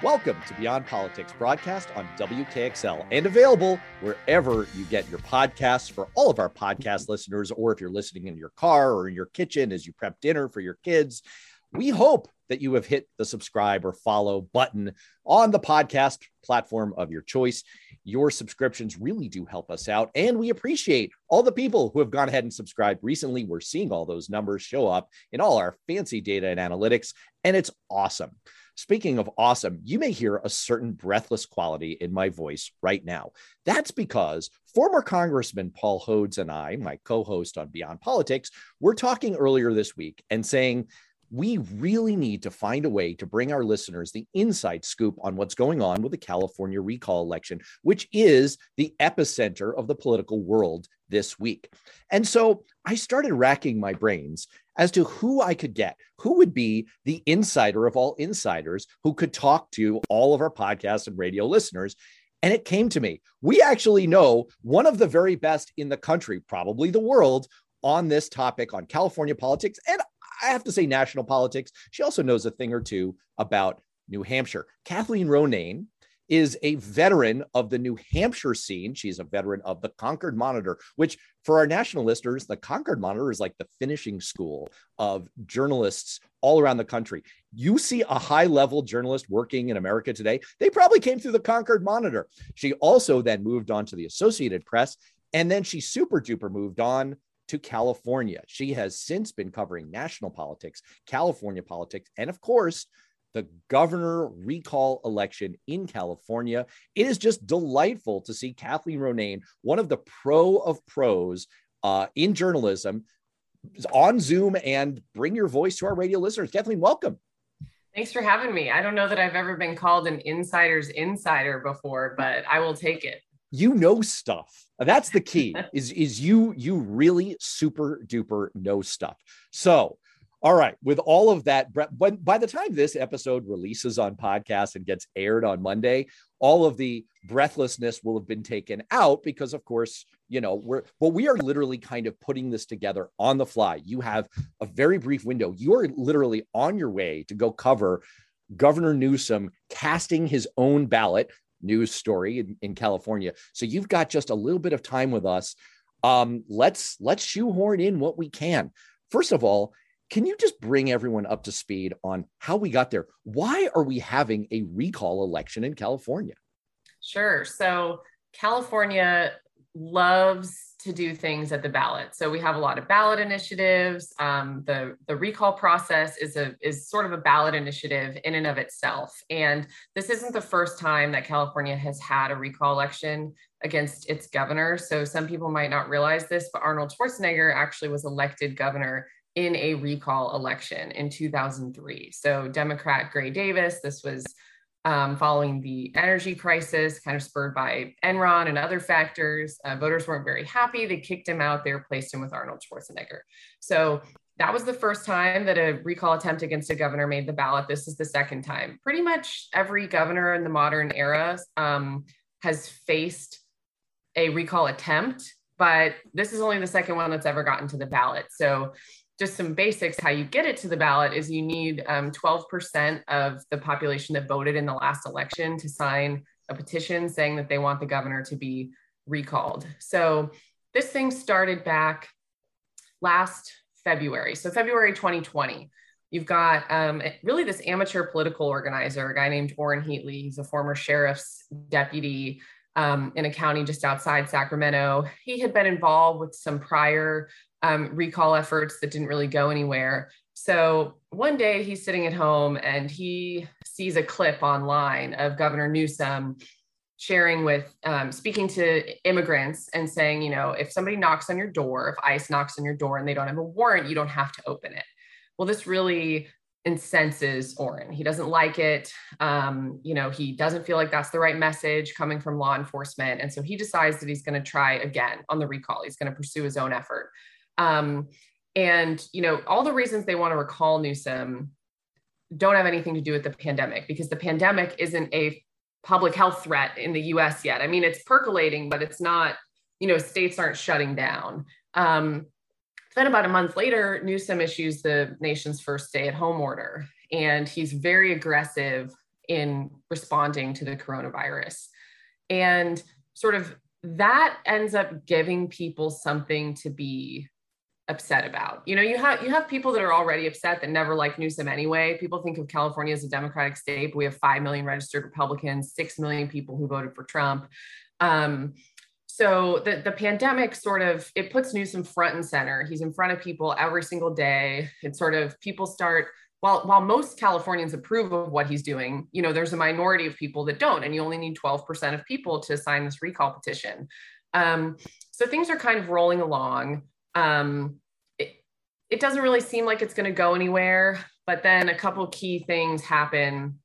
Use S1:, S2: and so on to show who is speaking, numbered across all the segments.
S1: Welcome to Beyond Politics broadcast on WKXL and available wherever you get your podcasts for all of our podcast listeners, or if you're listening in your car or in your kitchen as you prep dinner for your kids. We hope that you have hit the subscribe or follow button on the podcast platform of your choice. Your subscriptions really do help us out, and we appreciate all the people who have gone ahead and subscribed recently. We're seeing all those numbers show up in all our fancy data and analytics, and it's awesome. Speaking of awesome, you may hear a certain breathless quality in my voice right now. That's because former Congressman Paul Hodes and I, my co host on Beyond Politics, were talking earlier this week and saying, we really need to find a way to bring our listeners the inside scoop on what's going on with the California recall election, which is the epicenter of the political world this week. And so I started racking my brains as to who I could get, who would be the insider of all insiders who could talk to all of our podcast and radio listeners. And it came to me. We actually know one of the very best in the country, probably the world, on this topic on California politics. And I have to say, national politics. She also knows a thing or two about New Hampshire. Kathleen Ronayne is a veteran of the New Hampshire scene. She's a veteran of the Concord Monitor, which for our national listeners, the Concord Monitor is like the finishing school of journalists all around the country. You see a high level journalist working in America today, they probably came through the Concord Monitor. She also then moved on to the Associated Press, and then she super duper moved on to California. She has since been covering national politics, California politics, and of course, the governor recall election in California. It is just delightful to see Kathleen Ronayne, one of the pro of pros uh, in journalism, on Zoom and bring your voice to our radio listeners. Kathleen, welcome.
S2: Thanks for having me. I don't know that I've ever been called an insider's insider before, but I will take it.
S1: You know stuff. That's the key. is is you you really super duper know stuff. So all right. With all of that, when by the time this episode releases on podcast and gets aired on Monday, all of the breathlessness will have been taken out because, of course, you know, we're but we are literally kind of putting this together on the fly. You have a very brief window. You are literally on your way to go cover Governor Newsom casting his own ballot news story in, in California. So you've got just a little bit of time with us. Um, let's let's shoehorn in what we can. First of all, can you just bring everyone up to speed on how we got there? Why are we having a recall election in California?
S2: Sure. So, California loves to do things at the ballot. So we have a lot of ballot initiatives. Um, the the recall process is a is sort of a ballot initiative in and of itself. And this isn't the first time that California has had a recall election against its governor. So some people might not realize this, but Arnold Schwarzenegger actually was elected governor in a recall election in 2003. So, Democrat Gray Davis, this was um, following the energy crisis, kind of spurred by Enron and other factors. Uh, voters weren't very happy. They kicked him out. They replaced him with Arnold Schwarzenegger. So, that was the first time that a recall attempt against a governor made the ballot. This is the second time. Pretty much every governor in the modern era um, has faced a recall attempt, but this is only the second one that's ever gotten to the ballot. So just some basics. How you get it to the ballot is you need um, 12% of the population that voted in the last election to sign a petition saying that they want the governor to be recalled. So this thing started back last february. So february 2020 you've got um, really this amateur political organizer a guy named orrin Heatlie. He's a former sheriff's deputy um, in a county just outside Sacramento. He had been involved with some prior um, recall efforts that didn't really go anywhere. So one day he's sitting at home and he sees a clip online of Governor Newsom sharing with, um, speaking to immigrants and saying, you know, if somebody knocks on your door, if ICE knocks on your door and they don't have a warrant, you don't have to open it. Well, this really incenses Orrin. He doesn't like it. Um, you know, he doesn't feel like that's the right message coming from law enforcement. And so he decides that he's going to try again on the recall. He's going to pursue his own effort. Um, and you know, all the reasons they want to recall Newsom don't have anything to do with the pandemic because the pandemic isn't a public health threat in the US yet. I mean, it's percolating, but it's not, you know, states aren't shutting down. Um, then about a month later, Newsom issues the nation's first stay at home order. And he's very aggressive in responding to the coronavirus. And sort of that ends up giving people something to be upset about. You know, you have you have people that are already upset that never like Newsom anyway. People think of California as a Democratic state, but we have five million registered Republicans, six million people who voted for Trump. Um, so the, the pandemic sort of it puts Newsom front and center. He's in front of people every single day. It sort of people start while while most Californians approve of what he's doing, you know, there's a minority of people that don't, and you only need 12% of people to sign this recall petition. Um, so things are kind of rolling along. Um, it, it doesn't really seem like it's going to go anywhere, but then a couple key things happen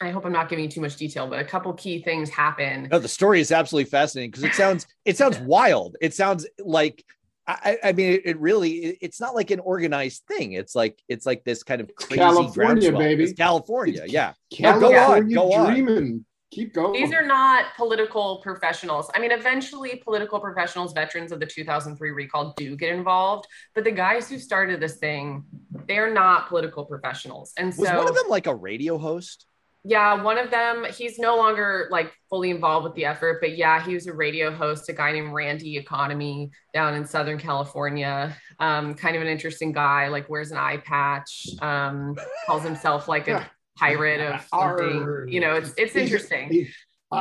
S2: I hope I'm not giving you too much detail, but a couple key things happen.
S1: No, the story is absolutely fascinating because it sounds it sounds wild. It sounds like I, I mean, it, it really it, it's not like an organized thing. It's like it's like this kind of crazy
S3: California, baby.
S1: It's California, yeah.
S3: California no, go on, go dreaming. On. Keep going.
S2: These are not political professionals. I mean, eventually, political professionals, veterans of the 2003 recall, do get involved. But the guys who started this thing, they are not political professionals. And so,
S1: was one of them like a radio host?
S2: yeah, one of them, he's no longer like fully involved with the effort, but yeah, he was a radio host, a guy named Randy Economy down in Southern California. Um, kind of an interesting guy, like wears an eye patch, um, calls himself like a pirate of something. You know, it's it's interesting.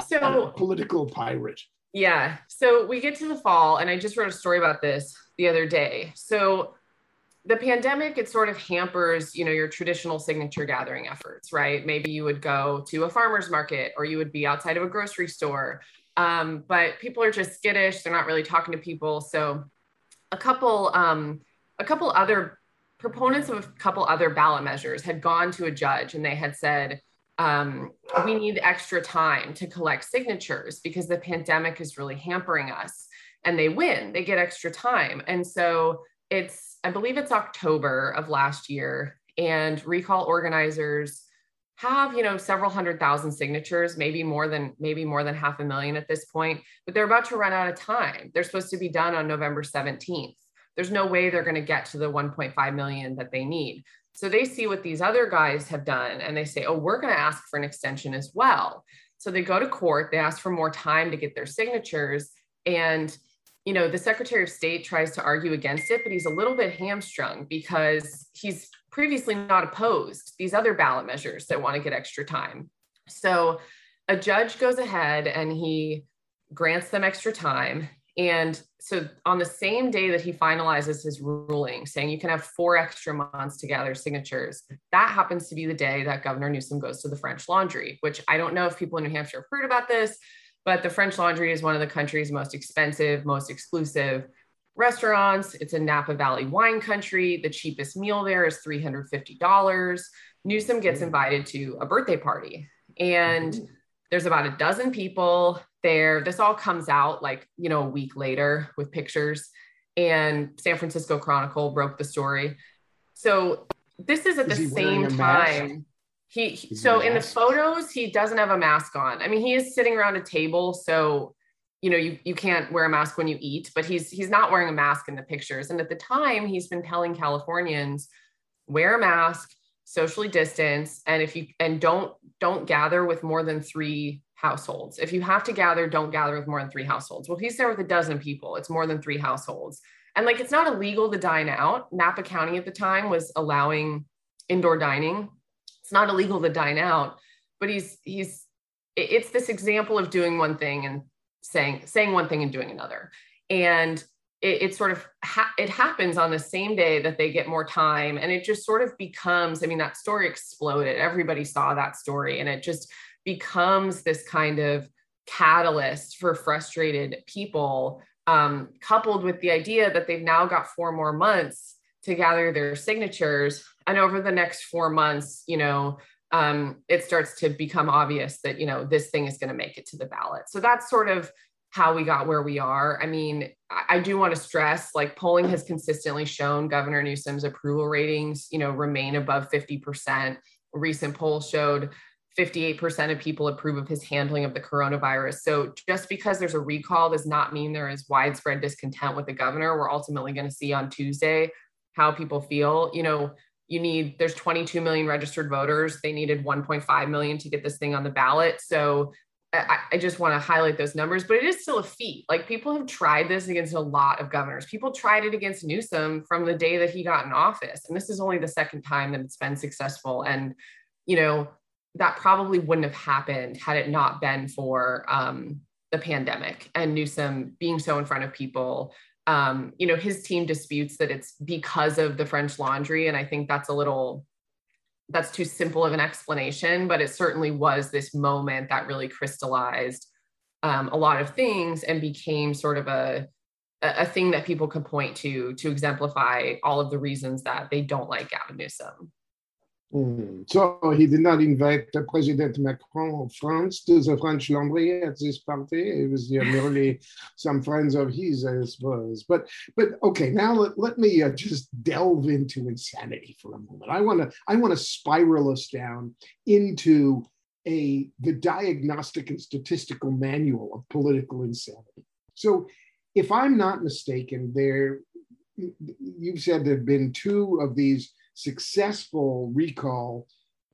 S3: so political pirate.
S2: Yeah. So we get to the fall, and I just wrote a story about this the other day. So the pandemic it sort of hampers you know your traditional signature gathering efforts right maybe you would go to a farmer's market or you would be outside of a grocery store um, but people are just skittish they're not really talking to people so a couple um, a couple other proponents of a couple other ballot measures had gone to a judge and they had said um, we need extra time to collect signatures because the pandemic is really hampering us. And they win they get extra time. And so it's I believe it's October of last year, and recall organizers have you know several hundred thousand signatures maybe more than maybe more than half a million at this point but they're about to run out of time. They're supposed to be done on november 17th there's no way they're going to get to the 1.5 million that they need so they see what these other guys have done and they say oh we're going to ask for an extension as well so they go to court they ask for more time to get their signatures and you know, the Secretary of State tries to argue against it, but he's a little bit hamstrung because he's previously not opposed these other ballot measures that want to get extra time. So a judge goes ahead and he grants them extra time. And so on the same day that he finalizes his ruling, saying you can have four extra months to gather signatures, that happens to be the day that Governor Newsom goes to the French Laundry, which I don't know if people in New Hampshire have heard about this, but the French Laundry is one of the country's most expensive, most exclusive restaurants. It's a Napa Valley wine country. The cheapest meal there is $350. Newsom gets mm. invited to a birthday party, and mm-hmm. there's about a dozen people there. This all comes out like, you know, a week later with pictures. And San Francisco Chronicle broke the story. So this is at is the same time. He, so in the photos, he doesn't have a mask on. I mean, he is sitting around a table, so you know you you can't wear a mask when you eat, but he's he's not wearing a mask in the pictures. And at the time, he's been telling Californians wear a mask, socially distance, and if you and don't don't gather with more than three households. If you have to gather, don't gather with more than three households. Well, he's there with a dozen people. It's more than three households. And like it's not illegal to dine out. Napa County at the time was allowing indoor dining it's not illegal to dine out but he's he's it's this example of doing one thing and saying saying one thing and doing another and it, it sort of ha- it happens on the same day that they get more time and it just sort of becomes i mean that story exploded everybody saw that story and it just becomes this kind of catalyst for frustrated people um, coupled with the idea that they've now got four more months to gather their signatures. And over the next four months you know um, it starts to become obvious that you know this thing is going to make it to the ballot. So that's sort of how we got where we are. I mean I, do want to stress like polling has consistently shown governor newsom's approval ratings you know remain above 50% a recent poll showed 58% of people approve of his handling of the coronavirus. So just because there's a recall does not mean there is widespread discontent with the governor. We're ultimately going to see on Tuesday how people feel. You know, you need there's 22 million registered voters they needed 1.5 million to get this thing on the ballot so I, I, just want to highlight those numbers, but it is still a feat. Like people have tried this against a lot of governors. People tried it against Newsom from the day that he got in office. And this is only the second time that it's been successful. And, you know, that probably wouldn't have happened had it not been for um, the pandemic and Newsom being so in front of people. Um, you know, his team disputes that it's because of the French laundry. And I think that's a little that's too simple of an explanation, but it certainly was this moment that really crystallized um, a lot of things and became sort of a a thing that people could point to to exemplify all of the reasons that they don't like Gavin Newsom.
S3: Mm. So he did not invite President Macron of France to the French Laundry at this party. It was you know, merely some friends of his, I suppose. But but okay, now let, let me uh, just delve into insanity for a moment. I want to I want to spiral us down into a the diagnostic and statistical manual of political insanity. So if I'm not mistaken, there you've said there have been two of these successful recall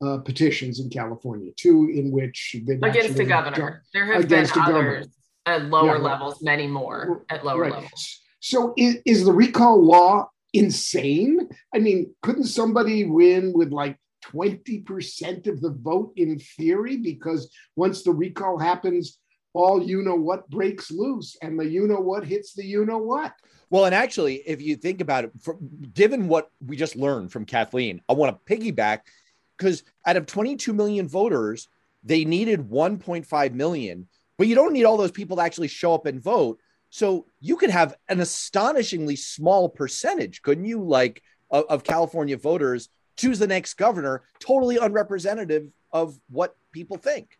S3: uh, petitions in California, two in which
S2: they against the governor. There have been others at lower yeah, levels, many more at lower right. levels.
S3: So is, is the recall law insane? I mean, couldn't somebody win with like 20% of the vote in theory? Because once the recall happens, all you know what breaks loose and the you know what hits the you know what.
S1: Well, and actually, if you think about it, for, given what we just learned from Kathleen, I want to piggyback because out of 22 million voters, they needed 1.5 million, but you don't need all those people to actually show up and vote. So you could have an astonishingly small percentage, couldn't you? Like of, of California voters choose the next governor, totally unrepresentative of what people think.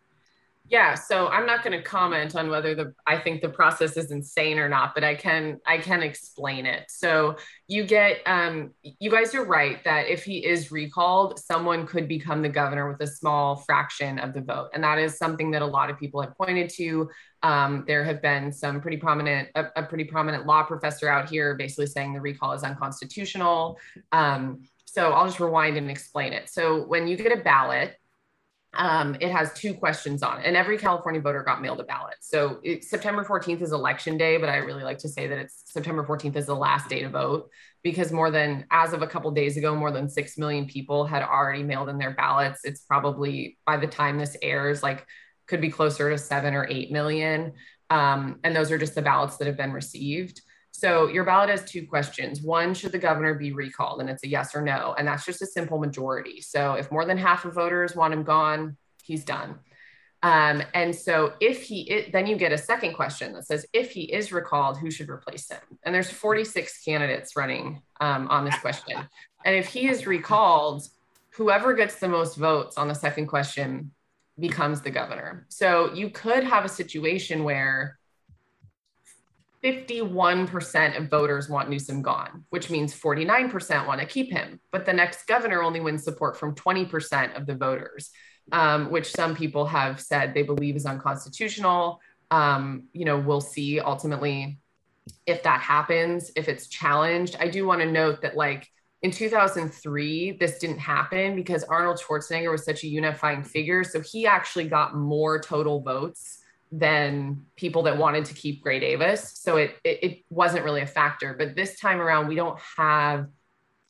S2: Yeah, so I'm not going to comment on whether the I think the process is insane or not, but I can I can explain it. So you get um you guys are right that if he is recalled, someone could become the governor with a small fraction of the vote. And that is something that a lot of people have pointed to. Um, there have been some pretty prominent a, a, pretty prominent law professor out here basically saying the recall is unconstitutional. Um, so I'll just rewind and explain it. So when you get a ballot, um, it has two questions on it, and every California voter got mailed a ballot. So it, September 14th is election day, but I really like to say that it's September 14th is the last day to vote because more than, as of a couple of days ago, more than 6 million people had already mailed in their ballots. It's probably by the time this airs, like could be closer to seven or 8 million. Um, and those are just the ballots that have been received. So your ballot has two questions. One, should the governor be recalled? And it's a yes or no. And that's just a simple majority. So if more than half of voters want him gone, he's done. Um, and so if he then you get a second question that says, if he is recalled, who should replace him? And there's 46 candidates running um, on this question. And if he is recalled, whoever gets the most votes on the second question becomes the governor. So you could have a situation where 51% of voters want Newsom gone, which means 49% want to keep him. But the next governor only wins support from 20% of the voters, um, which some people have said they believe is unconstitutional. Um, you know, we'll see ultimately if that happens, if it's challenged. I do want to note that, like, in 2003, this didn't happen because Arnold Schwarzenegger was such a unifying figure. So he actually got more total votes than people that wanted to keep Gray Davis. So it, it, it wasn't really a factor. But this time around, we don't have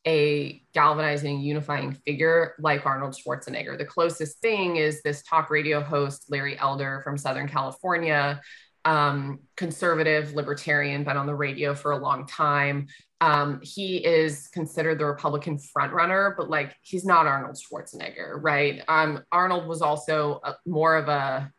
S2: a galvanizing, unifying figure like Arnold Schwarzenegger. The closest thing is this talk radio host, Larry Elder from Southern California, um, conservative, libertarian, been on the radio for a long time. Um, he is considered the Republican frontrunner, but like he's not Arnold Schwarzenegger, right? Um, Arnold was also a, more of a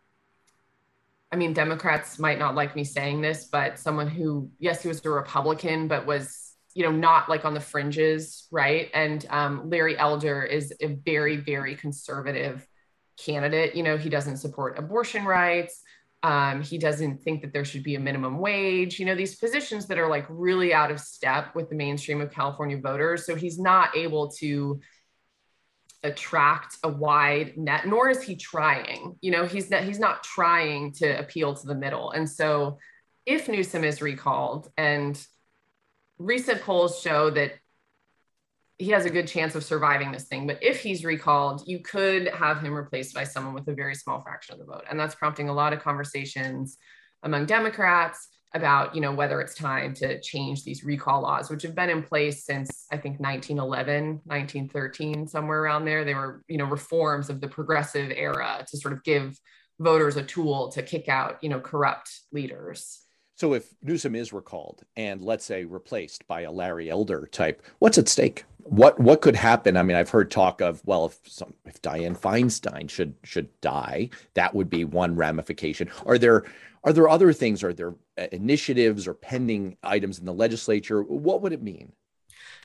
S2: I mean, Democrats might not like me saying this, but someone who, yes, he was a Republican, but was, you know, not like on the fringes, right? And um, Larry Elder is a very, very conservative candidate. You know, he doesn't support abortion rights. Um, he doesn't think that there should be a minimum wage. You know, these positions that are like really out of step with the mainstream of California voters. So he's not able to attract a wide net nor is he trying you know he's not he's not trying to appeal to the middle and so if newsom is recalled and recent polls show that he has a good chance of surviving this thing. But if he's recalled, you could have him replaced by someone with a very small fraction of the vote. And that's prompting a lot of conversations among Democrats about, you know, whether it's time to change these recall laws, which have been in place since I think 1911, 1913, somewhere around there. They were, you know, reforms of the progressive era to sort of give voters a tool to kick out, you know, corrupt leaders.
S1: So if Newsom is recalled and let's say replaced by a Larry Elder type, what's at stake? What what could happen? I mean, I've heard talk of well, if some if Dianne Feinstein should should die, that would be one ramification. Are there are there other things? Are there uh, initiatives or pending items in the legislature? What would it mean?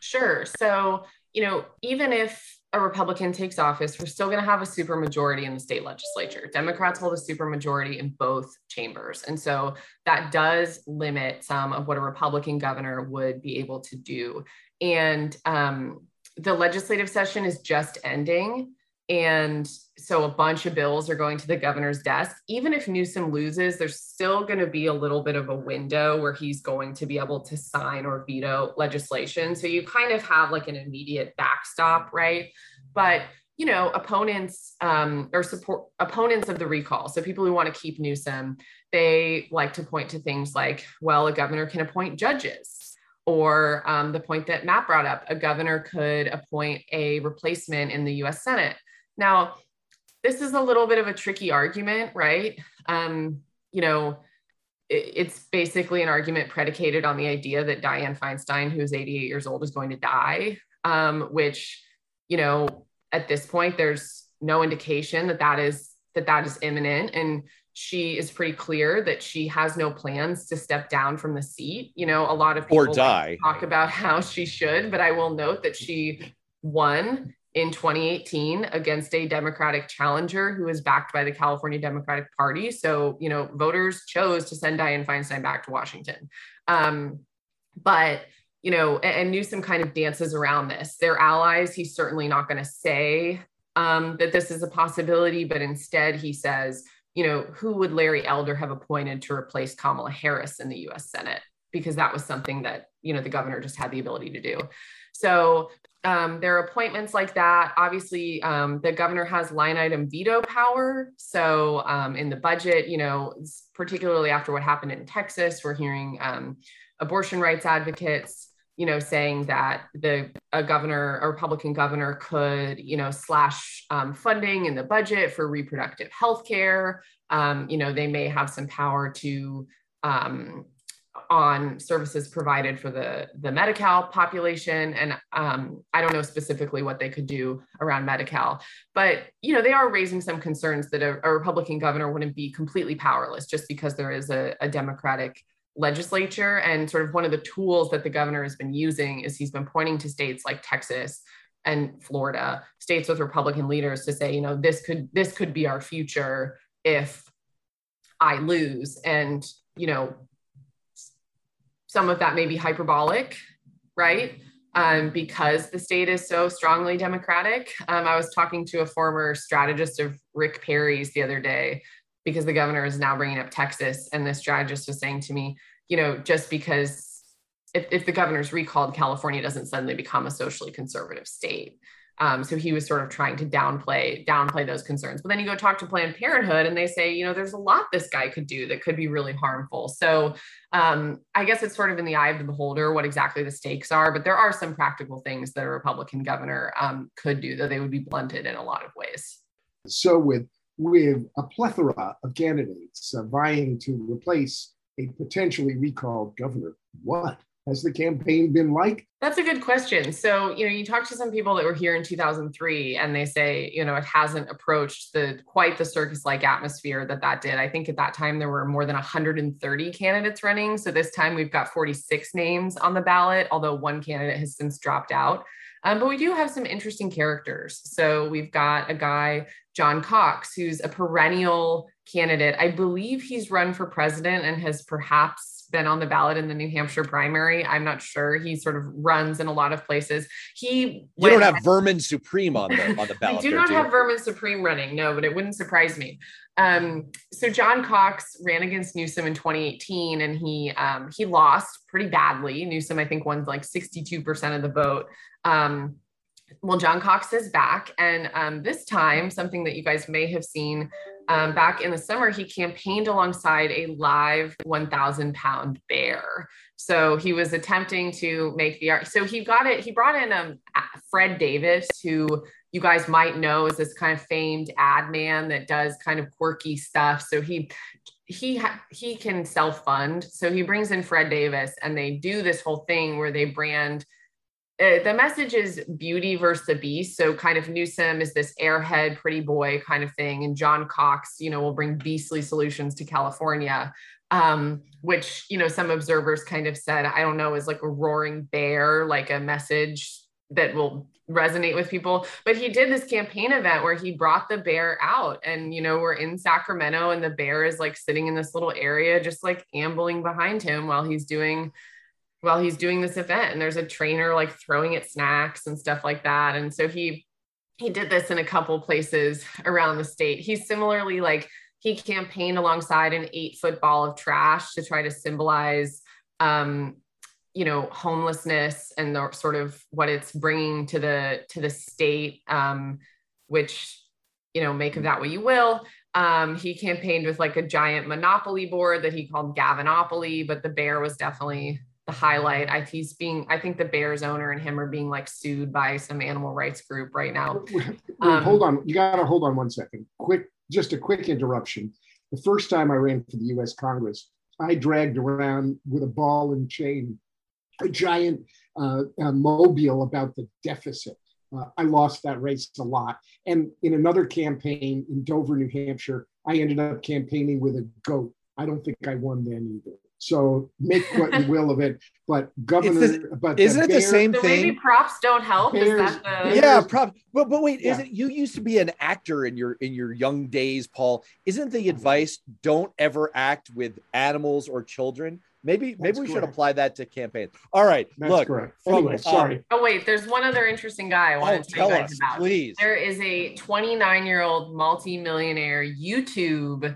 S2: Sure. So you know, even if a Republican takes office, we're still going to have a supermajority in the state legislature. Democrats hold a supermajority in both chambers. And so that does limit some of what a Republican governor would be able to do. And um, the legislative session is just ending. And so a bunch of bills are going to the governor's desk. Even if Newsom loses, there's still going to be a little bit of a window where he's going to be able to sign or veto legislation. So you kind of have like an immediate backstop, right? But you know, opponents um, or support opponents of the recall. So people who want to keep Newsom, they like to point to things like, well, a governor can appoint judges or um, the point that Matt brought up, a governor could appoint a replacement in the US Senate. Now, this is a little bit of a tricky argument, right? Um, you know, it, it's basically an argument predicated on the idea that Dianne Feinstein, who's 88 years old, is going to die, um, which, you know, at this point, there's no indication that that is that that is imminent, and she is pretty clear that she has no plans to step down from the seat. You know, a lot of people
S1: or die
S2: talk about how she should, but I will note that she won in 2018 against a Democratic challenger who was backed by the California Democratic Party. So, you know, voters chose to send Dianne Feinstein back to Washington. Um, but, you know, and, and Newsom kind of dances around this. They're allies. He's certainly not going to say um, that this is a possibility, but instead he says, you know, who would Larry Elder have appointed to replace Kamala Harris in the US Senate? Because that was something that, you know, the governor just had the ability to do. So um, there are appointments like that. Obviously, um, the governor has line item veto power. So um, in the budget, you know, particularly after what happened in Texas, we're hearing um, abortion rights advocates, you know, saying that the a governor, a Republican governor, could, you know, slash um, funding in the budget for reproductive health care. Um, you know, they may have some power to um, on services provided for the the Medi-Cal population, and um, I don't know specifically what they could do around Medi-Cal, but you know they are raising some concerns that a, a Republican governor wouldn't be completely powerless just because there is a, a Democratic legislature, and sort of one of the tools that the governor has been using is he's been pointing to states like Texas and Florida, states with Republican leaders, to say, you know, this could this could be our future if I lose, and you know some of that may be hyperbolic, right? Um, because the state is so strongly Democratic. Um, I was talking to a former strategist of Rick Perry's the other day because the governor is now bringing up Texas. And the strategist was saying to me, you know, just because if, if the governor's recalled, California doesn't suddenly become a socially conservative state. Um, so he was sort of trying to downplay downplay those concerns. But then you go talk to Planned Parenthood, and they say, you know, there's a lot this guy could do that could be really harmful. So um, I guess it's sort of in the eye of the beholder what exactly the stakes are. But there are some practical things that a Republican governor um, could do, that they would be blunted in a lot of ways.
S3: So with with a plethora of candidates uh, vying to replace a potentially recalled governor, what has the campaign been like?
S2: That's a good question. So, you know, you talk to some people that were here in 2003 and they say, you know, it hasn't approached the quite the circus-like atmosphere that that did. I think at that time there were more than 130 candidates running. So this time we've got 46 names on the ballot, although one candidate has since dropped out. Um, but we do have some interesting characters. So we've got a guy, John Cox, who's a perennial candidate. I believe he's run for president and has perhaps been on the ballot in the New Hampshire primary. I'm not sure. He sort of runs in a lot of places. He
S1: you don't have Vermin Supreme on the on the ballot.
S2: we do not have Vermin Supreme running, no, but it wouldn't surprise me. Um, so John Cox ran against Newsom in 2018, and he um, he lost pretty badly. Newsom, I think, won like 62% of the vote. Um, well, John Cox is back. And um, this time, something that you guys may have seen um, back in the summer, he campaigned alongside a live 1,000 pound bear. So he was attempting to make the art. So he got it, he brought in um, Fred Davis, who you guys might know is this kind of famed ad man that does kind of quirky stuff. So he he ha- he can self fund. So he brings in Fred Davis, and they do this whole thing where they brand uh, the message is beauty versus the beast. So kind of Newsom is this airhead, pretty boy kind of thing, and John Cox, you know, will bring beastly solutions to California, um, which you know some observers kind of said, I don't know, is like a roaring bear, like a message that will resonate with people. But he did this campaign event where he brought the bear out, and you know, we're in Sacramento, and the bear is like sitting in this little area, just like ambling behind him while he's doing while he's doing this event and there's a trainer like throwing it snacks and stuff like that. And so he he did this in a couple places around the state. He's similarly like he campaigned alongside an eight foot ball of trash to try to symbolize um you know homelessness and the sort of what it's bringing to the to the state um which you know make of that what you will. Um, he campaigned with like a giant monopoly board that he called Gavinopoly, but the bear was definitely the highlight. I he's being I think the Bears owner and him are being like sued by some animal rights group right now.
S3: Wait, um, hold on, you gotta hold on one second. Quick, just a quick interruption. The first time I ran for the U.S. Congress, I dragged around with a ball and chain a giant uh, mobile about the deficit. Uh, I lost that race a lot. And in another campaign in Dover, New Hampshire, I ended up campaigning with a goat. I don't think I won then either. So make what you will of it. But governor,
S1: the, but isn't the it bear, the same thing?
S2: maybe props don't help. Bears,
S1: the... Yeah, props. But but wait, yeah. is it you used to be an actor in your in your young days, Paul? Isn't the advice don't ever act with animals or children? Maybe maybe we correct. should apply that to campaigns. All right,
S3: That's
S1: look.
S3: Correct. Anyway, sorry.
S2: Um, oh wait, there's one other interesting guy I want oh, to tell us, about.
S1: Please.
S2: There is a 29 year old multi-millionaire YouTube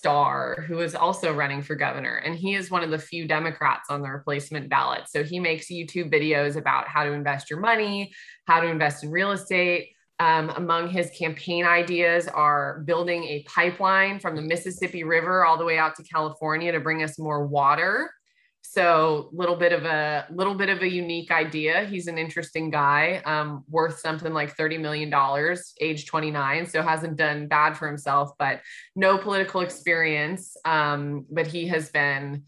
S2: star who is also running for governor. And he is one of the few Democrats on the replacement ballot. So he makes YouTube videos about how to invest your money, how to invest in real estate. Um, among his campaign ideas are building a pipeline from the Mississippi River all the way out to California to bring us more water so little bit of a little bit of a unique idea. He's an interesting guy um, worth something like 30 million dollars age 29 so hasn't done bad for himself but no political experience um, but he has been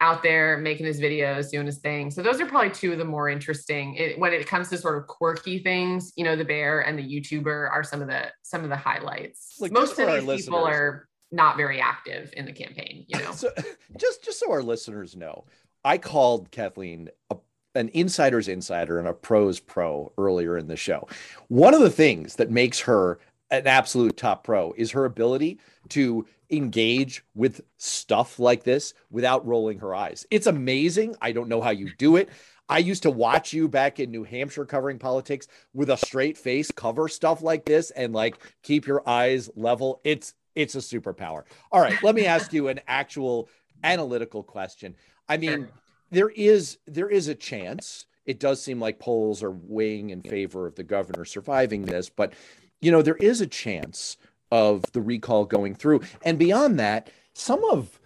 S2: out there making his videos doing his thing. So those are probably two of the more interesting it, when it comes to sort of quirky things you know the bear and the youtuber are some of the some of the highlights. Look, most of these people are not very active in the campaign you know?
S1: So just just so our listeners know i called kathleen a, an insider's insider and a pro's pro earlier in the show. One of the things that makes her an absolute top pro is her ability to engage with stuff like this without rolling her eyes. It's amazing. I don't know how you do it. I used to watch you back in New Hampshire covering politics with a straight face, cover stuff like this, and like keep your eyes level. It's it's a superpower. All right, let me ask you an actual analytical question. I mean, there is there is a chance. It does seem like polls are weighing in favor of the governor surviving this, but you know, there is a chance of the recall going through. And beyond that, some of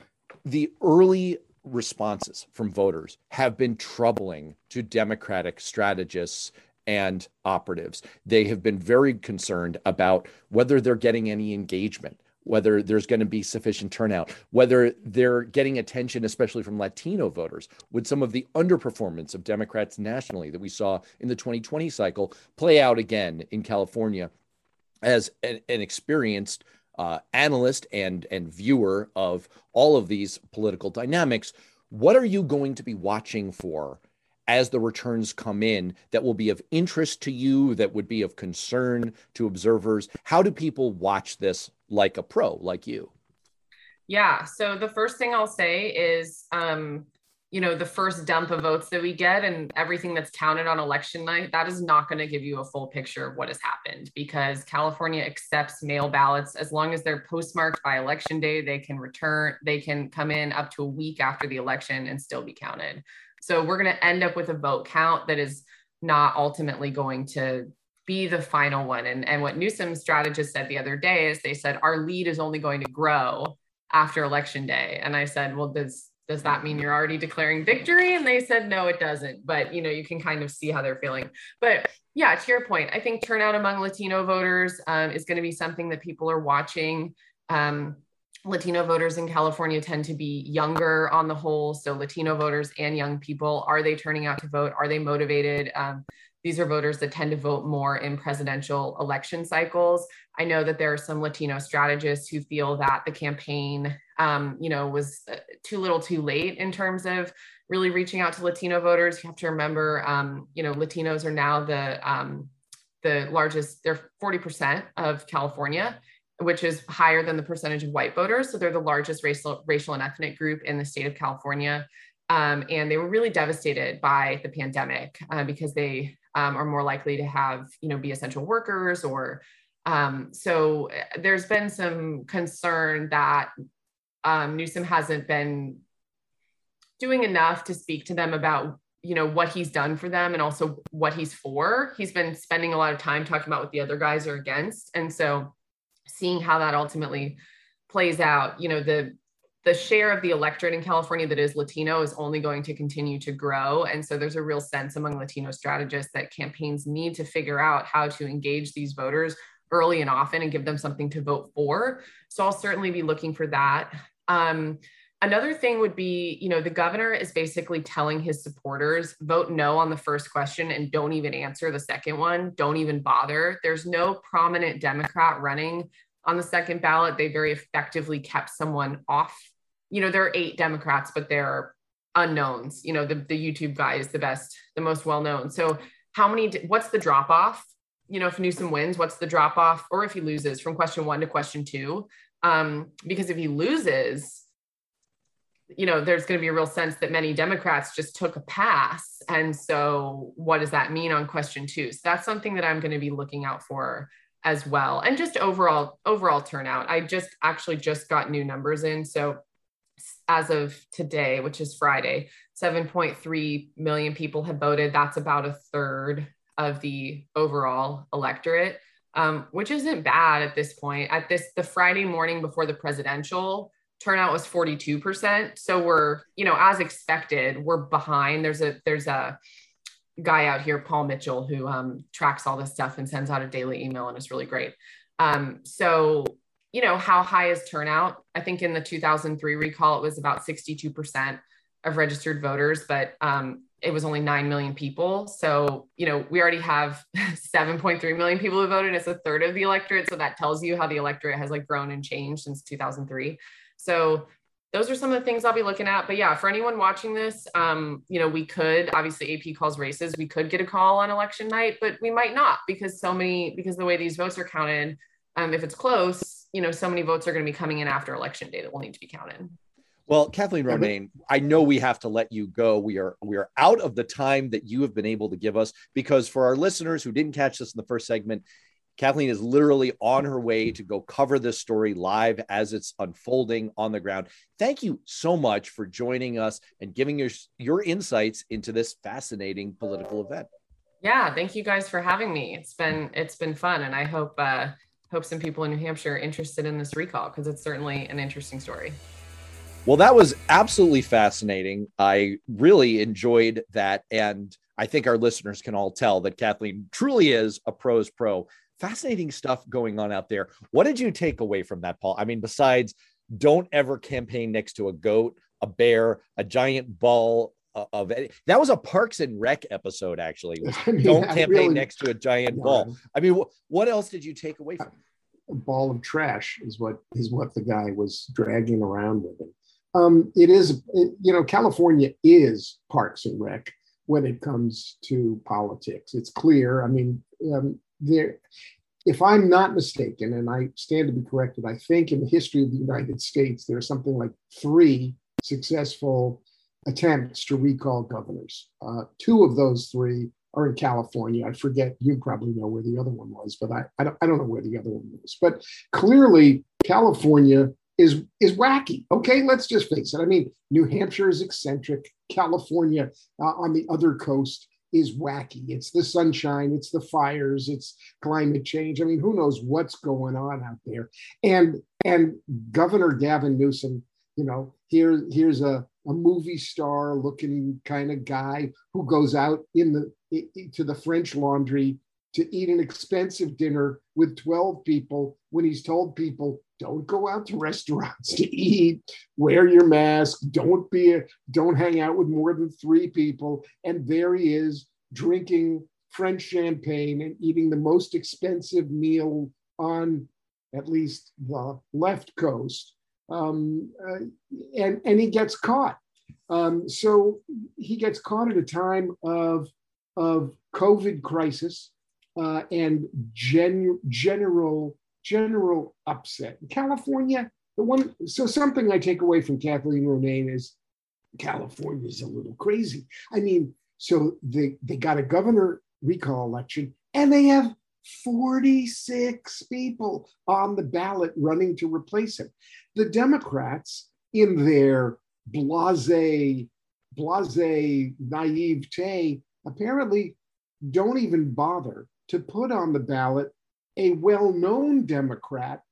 S1: the early responses from voters have been troubling to Democratic strategists and operatives. They have been very concerned about whether they're getting any engagement whether there's going to be sufficient turnout, whether they're getting attention, especially from Latino voters, with some of the underperformance of Democrats nationally that we saw in the 2020 cycle play out again in California as an, an experienced uh, analyst and and viewer of all of these political dynamics. What are you going to be watching for as the returns come in that will be of interest to you, that would be of concern to observers? How do people watch this like a pro, like you?
S2: Yeah. So the first thing I'll say is, um, you know, the first dump of votes that we get and everything that's counted on election night, that is not going to give you a full picture of what has happened because California accepts mail ballots as long as they're postmarked by election day. They can return, they can come in up to a week after the election and still be counted. So we're going to end up with a vote count that is not ultimately going to be the final one. And, and what Newsom's strategist said the other day is they said, our lead is only going to grow after election day. And I said, well, does does that mean you're already declaring victory? And they said, no, it doesn't. But you know, you can kind of see how they're feeling. But yeah, to your point, I think turnout among Latino voters um, is going to be something that people are watching. Um, Latino voters in California tend to be younger on the whole. So Latino voters and young people, are they turning out to vote? Are they motivated? Um, these are voters that tend to vote more in presidential election cycles. I know that there are some Latino strategists who feel that the campaign, um, you know, was uh, too little, too late in terms of really reaching out to Latino voters. You have to remember, um, you know, Latinos are now the um, the largest. They're forty percent of California, which is higher than the percentage of white voters. So they're the largest racial racial and ethnic group in the state of California. Um, and they were really devastated by the pandemic uh, because they um, are more likely to have, you know, be essential workers or um, so eh, there's been some concern that um, Newsom hasn't been doing enough to speak to them about you know what he's done for them and also what he's for he's been spending a lot of time talking about what the other guys are against and so seeing how that ultimately plays out you know the the share of the electorate in California that is Latino is only going to continue to grow. And so there's a real sense among Latino strategists that campaigns need to figure out how to engage these voters early and often and give them something to vote for. So I'll certainly be looking for that. Um, another thing would be, you know, the governor is basically telling his supporters vote no on the first question and don't even answer the second one, don't even bother. There's no prominent Democrat running on the second ballot, they very effectively kept someone off. You know, there are eight Democrats, but they're unknowns. You know, the, the YouTube guy is the best, the most well known. So, how many, what's the drop off? You know, if Newsom wins, what's the drop off? Or if he loses from question one to question two? Um, because if he loses, you know, there's going to be a real sense that many Democrats just took a pass. And so, what does that mean on question two? So, that's something that I'm going to be looking out for as well. And just overall overall turnout. I just actually just got new numbers in. So as of today which is friday 7.3 million people have voted. That's about a third of the overall electorate um, which isn't bad at this point. At this the friday morning before the presidential turnout was 42% so we're you know as expected we're behind there's a there's a guy out here, Paul Mitchell, who um, tracks all this stuff and sends out a daily email and it's really great. Um, so, you know, how high is turnout? I think in the 2003 recall, it was about 62% of registered voters, but um, it was only 9 million people. So, you know, we already have 7.3 million people who voted. It's a third of the electorate. So that tells you how the electorate has like grown and changed since 2003. So those are some of the things I'll be looking at. But yeah, for anyone watching this, um, you know, we could obviously AP calls races. We could get a call on election night, but we might not because so many because the way these votes are counted, um, if it's close, you know, so many votes are going to be coming in after election day that will need to be counted.
S1: Well, Kathleen Ronayne, I know we have to let you go. We are we are out of the time that you have been able to give us because for our listeners who didn't catch this in the first segment, Kathleen is literally on her way to go cover this story live as it's unfolding on the ground. Thank you so much for joining us and giving your, your insights into this fascinating political event.
S2: Yeah, thank you guys for having me. It's been it's been fun, and I hope uh, hope some people in New Hampshire are interested in this recall because it's certainly an interesting story.
S1: Well, that was absolutely fascinating. I really enjoyed that, and I think our listeners can all tell that Kathleen truly is a pros pro fascinating stuff going on out there. What did you take away from that, Paul? I mean, besides don't ever campaign next to a goat, a bear, a giant ball of that was a Parks and Rec episode. Actually, I mean, don't campaign really, next to a giant yeah. ball. I mean, what else did you take away from?
S3: A ball of trash is what is what the guy was dragging around with him. Um, it is, it, you know, California is Parks and Rec when it comes to politics. It's clear. I mean, um, there, if I'm not mistaken, and I stand to be corrected, I think in the history of the United States, there are something like three successful attempts to recall governors. Uh, two of those three are in California. I forget, you probably know where the other one was, but I, I, don't, I don't know where the other one was. But clearly, California is, is wacky. Okay, let's just face it. I mean, New Hampshire is eccentric, California uh, on the other coast is wacky. It's the sunshine, it's the fires, it's climate change. I mean, who knows what's going on out there? And and Governor Gavin Newsom, you know, here here's a a movie star looking kind of guy who goes out in the to the French Laundry to eat an expensive dinner with 12 people when he's told people don't go out to restaurants to eat. Wear your mask. Don't be a, don't hang out with more than three people. And there he is drinking french champagne and eating the most expensive meal on at least the left coast. Um, uh, and and he gets caught. Um, so he gets caught at a time of of covid crisis uh, and gen- general general upset. California, the one so something I take away from Kathleen Ronayne is California is a little crazy. I mean, so they they got a governor recall election and they have 46 people on the ballot running to replace him. The Democrats, in their blase, blase naivete, apparently don't even bother to put on the ballot a well-known Democrat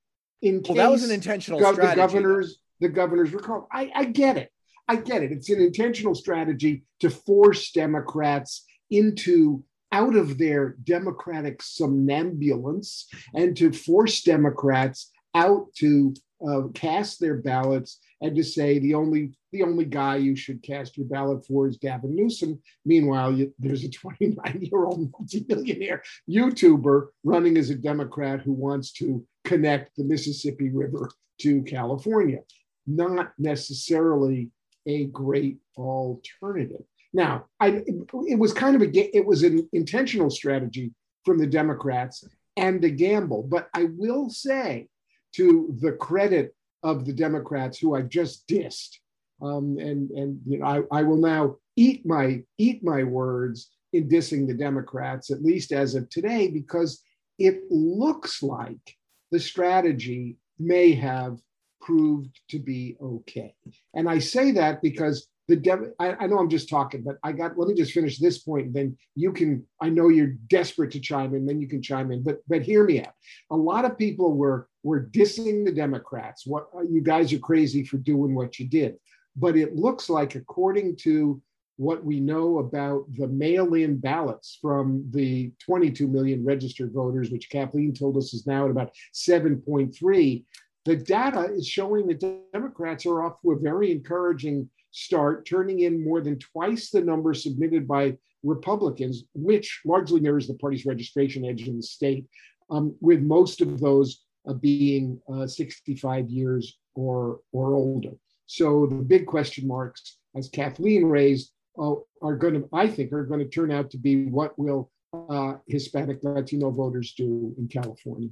S3: in case
S1: well, that was an intentional
S3: gov-
S1: strategy.
S3: The governor's the governor's recall. I, I get it. I get it. It's an intentional strategy to force Democrats into out of their democratic somnambulance and to force Democrats out to uh, cast their ballots and to say the only the only guy you should cast your ballot for is Gavin Newsom. Meanwhile, you, there's a 29 year old multimillionaire YouTuber running as a Democrat who wants to connect the Mississippi River to California. Not necessarily a great alternative. Now, I, it was kind of a it was an intentional strategy from the Democrats and a gamble, but I will say to the credit of the Democrats who I just dissed. Um, and and you know, I, I will now eat my eat my words in dissing the Democrats, at least as of today, because it looks like the strategy may have proved to be okay. And I say that because the Dem- I, I, know I'm just talking, but I got let me just finish this point, and then you can. I know you're desperate to chime in, then you can chime in. But but hear me out. A lot of people were were dissing the Democrats. What you guys are crazy for doing what you did. But it looks like, according to what we know about the mail-in ballots from the 22 million registered voters, which Kathleen told us is now at about 7.3, the data is showing that Democrats are off to a very encouraging start, turning in more than twice the number submitted by Republicans, which largely mirrors the party's registration edge in the state, um, with most of those uh, being uh, 65 years or, or older. So the big question marks, as Kathleen raised, uh, are going to, I think, are going to turn out to be what will uh, Hispanic Latino voters do in California.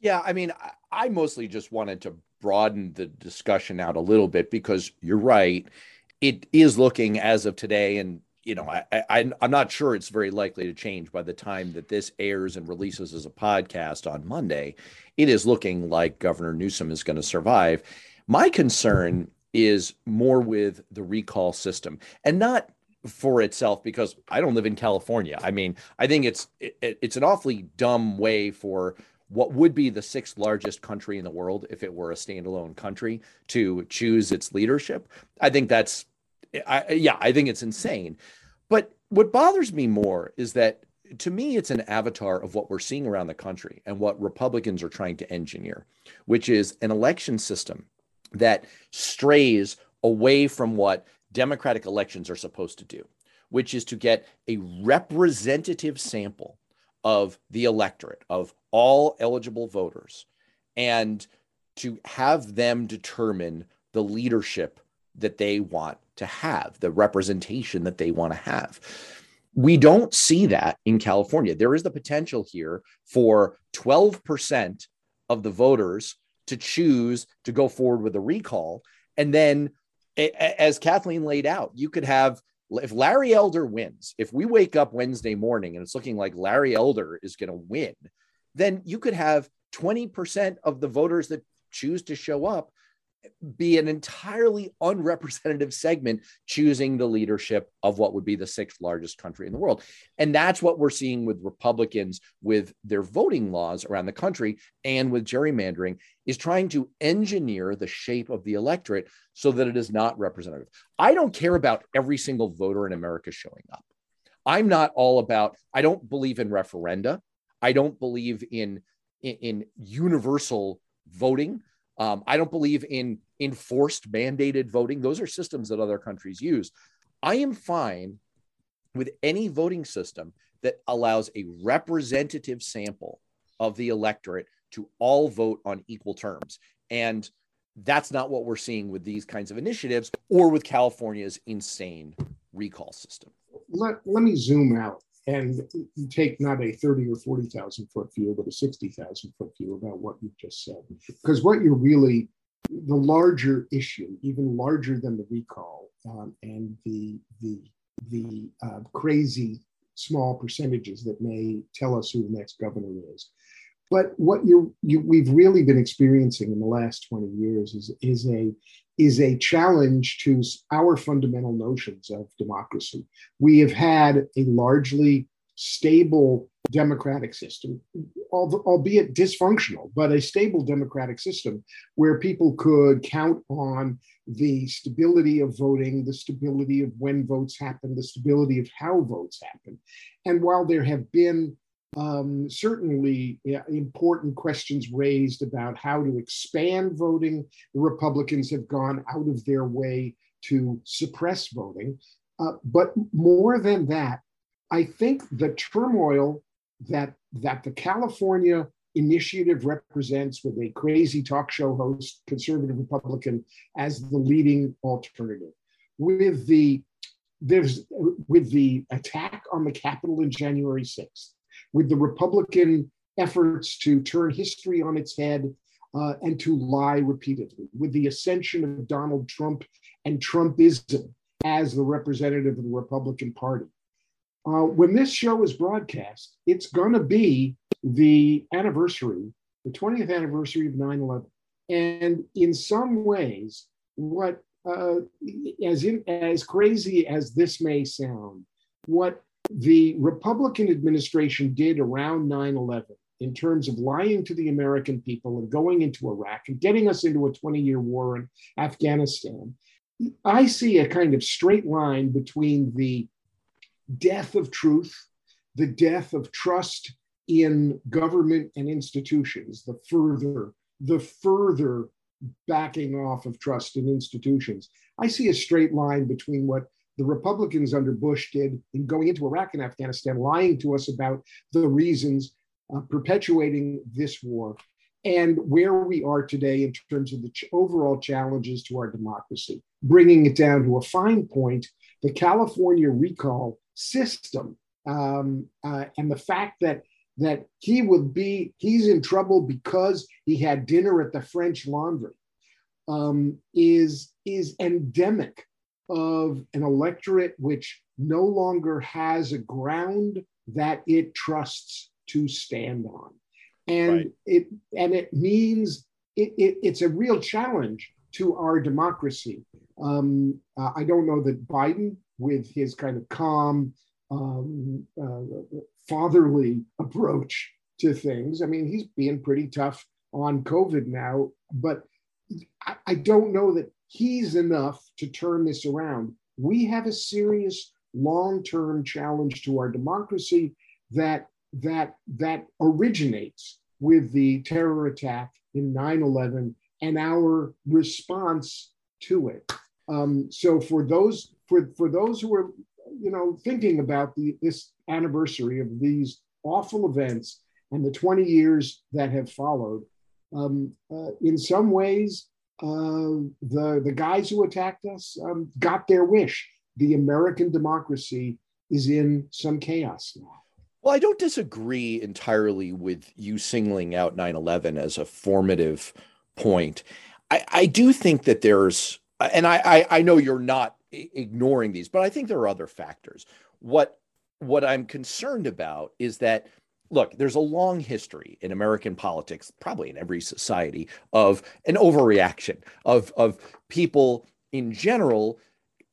S1: Yeah, I mean, I mostly just wanted to broaden the discussion out a little bit because you're right. It is looking as of today, and you know, I, I I'm not sure it's very likely to change by the time that this airs and releases as a podcast on Monday. It is looking like Governor Newsom is going to survive. My concern is more with the recall system, and not for itself because I don't live in California. I mean, I think it's it, it's an awfully dumb way for what would be the sixth largest country in the world if it were a standalone country to choose its leadership. I think that's, I, yeah, I think it's insane. But what bothers me more is that to me, it's an avatar of what we're seeing around the country and what Republicans are trying to engineer, which is an election system that strays away from what democratic elections are supposed to do, which is to get a representative sample of the electorate, of all eligible voters, and to have them determine the leadership that they want to have, the representation that they want to have. We don't see that in California. There is the potential here for 12% of the voters to choose to go forward with a recall. And then, as Kathleen laid out, you could have if Larry Elder wins, if we wake up Wednesday morning and it's looking like Larry Elder is going to win, then you could have 20% of the voters that choose to show up be an entirely unrepresentative segment choosing the leadership of what would be the sixth largest country in the world. And that's what we're seeing with Republicans with their voting laws around the country and with gerrymandering is trying to engineer the shape of the electorate so that it is not representative. I don't care about every single voter in America showing up. I'm not all about I don't believe in referenda. I don't believe in in, in universal voting. Um, I don't believe in enforced mandated voting. Those are systems that other countries use. I am fine with any voting system that allows a representative sample of the electorate to all vote on equal terms. And that's not what we're seeing with these kinds of initiatives or with California's insane recall system.
S3: Let, let me zoom out and take not a 30 or 40,000 foot view, but a 60,000 foot view about what you've just said. Because what you're really, the larger issue, even larger than the recall um, and the, the, the uh, crazy small percentages that may tell us who the next governor is. But what you we've really been experiencing in the last 20 years is, is a is a challenge to our fundamental notions of democracy. We have had a largely stable democratic system, albeit dysfunctional, but a stable democratic system where people could count on the stability of voting, the stability of when votes happen, the stability of how votes happen. And while there have been um, certainly important questions raised about how to expand voting. The Republicans have gone out of their way to suppress voting. Uh, but more than that, I think the turmoil that, that the California initiative represents with a crazy talk show host, conservative Republican, as the leading alternative, with the there's with the attack on the Capitol in January 6th, with the Republican efforts to turn history on its head uh, and to lie repeatedly, with the ascension of Donald Trump and Trumpism as the representative of the Republican Party. Uh, when this show is broadcast, it's going to be the anniversary, the 20th anniversary of 9 11. And in some ways, what uh, as in, as crazy as this may sound, what the Republican administration did around 9 11 in terms of lying to the American people and going into Iraq and getting us into a 20 year war in Afghanistan, I see a kind of straight line between the death of truth, the death of trust in government and institutions, the further, the further backing off of trust in institutions. I see a straight line between what the Republicans under Bush did in going into Iraq and Afghanistan, lying to us about the reasons uh, perpetuating this war, and where we are today in terms of the ch- overall challenges to our democracy, bringing it down to a fine point. The California recall system um, uh, and the fact that that he would be he's in trouble because he had dinner at the French Laundry um, is is endemic of an electorate which no longer has a ground that it trusts to stand on. And right. it and it means it, it, it's a real challenge to our democracy. Um, uh, I don't know that Biden, with his kind of calm, um, uh, fatherly approach to things, I mean, he's being pretty tough on COVID now, but I, I don't know that he's enough to turn this around. We have a serious long-term challenge to our democracy that that that originates with the terror attack in 9-11 and our response to it. Um, so for those for, for those who are you know thinking about the, this anniversary of these awful events and the 20 years that have followed, um, uh, in some ways uh, the the guys who attacked us um, got their wish. The American democracy is in some chaos now.
S1: Well, I don't disagree entirely with you singling out 9 11 as a formative point. I, I do think that there's, and I, I, I know you're not ignoring these, but I think there are other factors. What what I'm concerned about is that look, there's a long history in American politics, probably in every society, of an overreaction of of people in general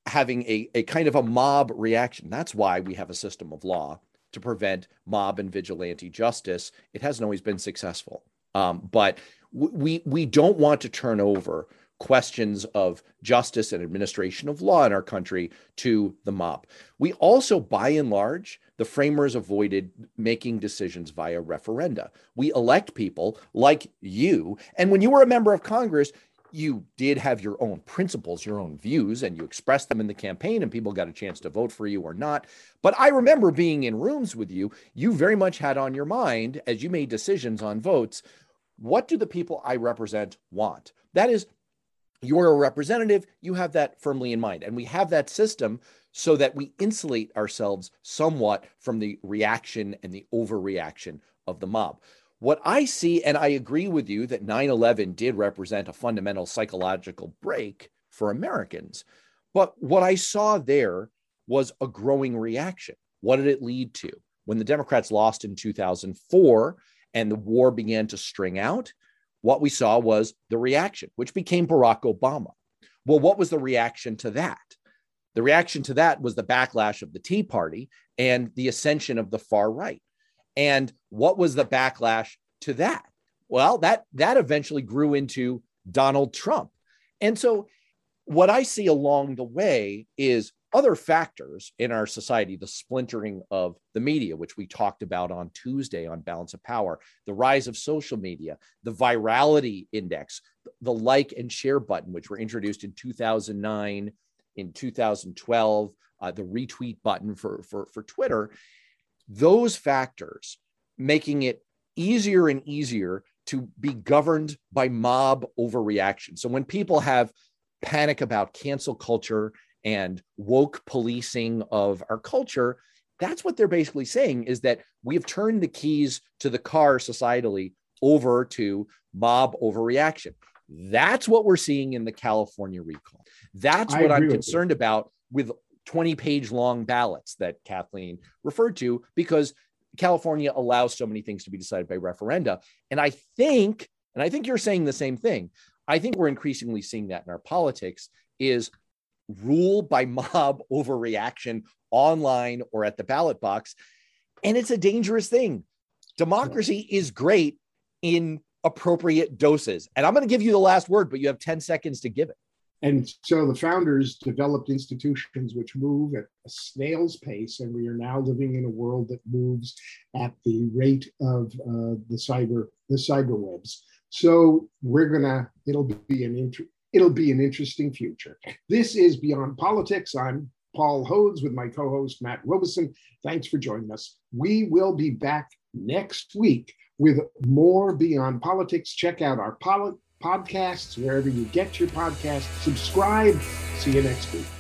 S1: having a, a kind of a mob reaction. That's why we have a system of law to prevent mob and vigilante justice. It hasn't always been successful, um, but we we don't want to turn over questions of justice and administration of law in our country to the mob. We also, by and large, the framers avoided making decisions via referenda. We elect people like you, and when you were a member of Congress, you did have your own principles, your own views, and you expressed them in the campaign, and people got a chance to vote for you or not. But I remember being in rooms with you. You very much had on your mind as you made decisions on votes what do the people I represent want? That is, you're a representative, you have that firmly in mind. And we have that system so that we insulate ourselves somewhat from the reaction and the overreaction of the mob. What I see, and I agree with you that 9 11 did represent a fundamental psychological break for Americans. But what I saw there was a growing reaction. What did it lead to? When the Democrats lost in 2004 and the war began to string out, what we saw was the reaction, which became Barack Obama. Well, what was the reaction to that? The reaction to that was the backlash of the Tea Party and the ascension of the far right. And what was the backlash to that? Well, that that eventually grew into Donald Trump. And so what I see along the way is other factors in our society, the splintering of the media, which we talked about on Tuesday on Balance of Power, the rise of social media, the virality index, the like and share button, which were introduced in 2009, in 2012, uh, the retweet button for, for, for Twitter those factors making it easier and easier to be governed by mob overreaction. So when people have panic about cancel culture and woke policing of our culture, that's what they're basically saying is that we have turned the keys to the car societally over to mob overreaction. That's what we're seeing in the California recall. That's what I'm concerned you. about with 20 page long ballots that Kathleen referred to because California allows so many things to be decided by referenda. And I think, and I think you're saying the same thing, I think we're increasingly seeing that in our politics is rule by mob overreaction online or at the ballot box. And it's a dangerous thing. Democracy is great in appropriate doses. And I'm going to give you the last word, but you have 10 seconds to give it.
S3: And so the founders developed institutions which move at a snail's pace, and we are now living in a world that moves at the rate of uh, the cyber the cyber webs. So we're gonna it'll be an inter- it'll be an interesting future. This is Beyond Politics. I'm Paul Hodes with my co-host Matt Robison. Thanks for joining us. We will be back next week with more Beyond Politics. Check out our poli- podcasts, wherever you get your podcasts. Subscribe. See you next week.